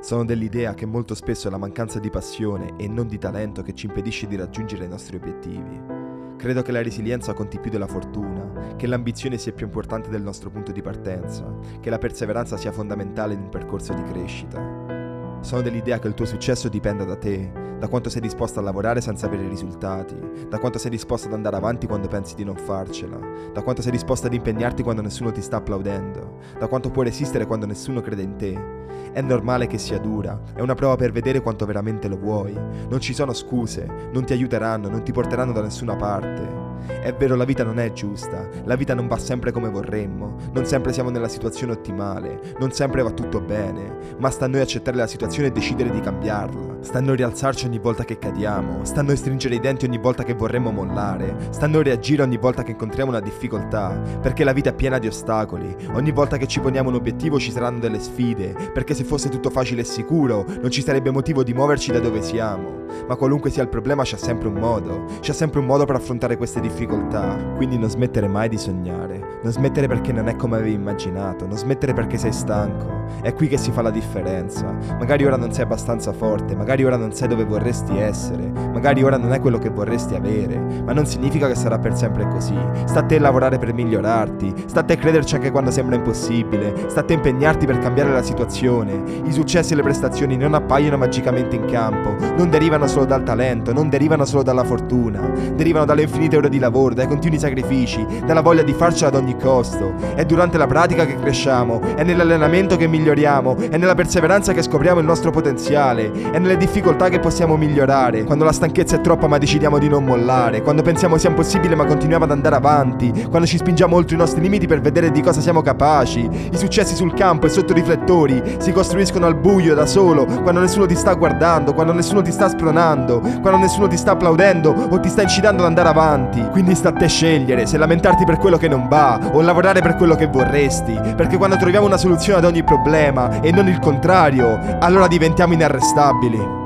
Sono dell'idea che molto spesso è la mancanza di passione e non di talento che ci impedisce di raggiungere i nostri obiettivi. Credo che la resilienza conti più della fortuna, che l'ambizione sia più importante del nostro punto di partenza, che la perseveranza sia fondamentale in un percorso di crescita. Sono dell'idea che il tuo successo dipenda da te, da quanto sei disposto a lavorare senza avere risultati, da quanto sei disposto ad andare avanti quando pensi di non farcela, da quanto sei disposto ad impegnarti quando nessuno ti sta applaudendo, da quanto puoi resistere quando nessuno crede in te. È normale che sia dura, è una prova per vedere quanto veramente lo vuoi. Non ci sono scuse, non ti aiuteranno, non ti porteranno da nessuna parte. È vero, la vita non è giusta, la vita non va sempre come vorremmo, non sempre siamo nella situazione ottimale, non sempre va tutto bene, ma sta a noi accettare la situazione e decidere di cambiarla. Sta a rialzarci ogni volta che cadiamo, sta a stringere i denti ogni volta che vorremmo mollare, sta a reagire ogni volta che incontriamo una difficoltà, perché la vita è piena di ostacoli, ogni volta che ci poniamo un obiettivo ci saranno delle sfide, perché se fosse tutto facile e sicuro non ci sarebbe motivo di muoverci da dove siamo. Ma qualunque sia il problema c'è sempre un modo, c'è sempre un modo per affrontare queste difficoltà, quindi non smettere mai di sognare, non smettere perché non è come avevi immaginato, non smettere perché sei stanco, è qui che si fa la differenza, magari ora non sei abbastanza forte, magari ora non sai dove vorresti essere, magari ora non è quello che vorresti avere, ma non significa che sarà per sempre così, sta a te lavorare per migliorarti, sta a te crederci anche quando sembra impossibile, sta a te impegnarti per cambiare la situazione, i successi e le prestazioni non appaiono magicamente in campo, non derivano solo dal talento, non derivano solo dalla fortuna, derivano dalle infinite ore di lavoro, dai continui sacrifici, dalla voglia di farcela ad ogni costo. È durante la pratica che cresciamo, è nell'allenamento che miglioriamo, è nella perseveranza che scopriamo il nostro potenziale, è nelle difficoltà che possiamo migliorare, quando la stanchezza è troppa ma decidiamo di non mollare, quando pensiamo sia impossibile ma continuiamo ad andare avanti, quando ci spingiamo oltre i nostri limiti per vedere di cosa siamo capaci. I successi sul campo e sotto i riflettori si costruiscono al buio da solo, quando nessuno ti sta guardando, quando nessuno ti sta spronando quando nessuno ti sta applaudendo o ti sta incitando ad andare avanti. Quindi sta a te scegliere se lamentarti per quello che non va o lavorare per quello che vorresti. Perché quando troviamo una soluzione ad ogni problema e non il contrario, allora diventiamo inarrestabili.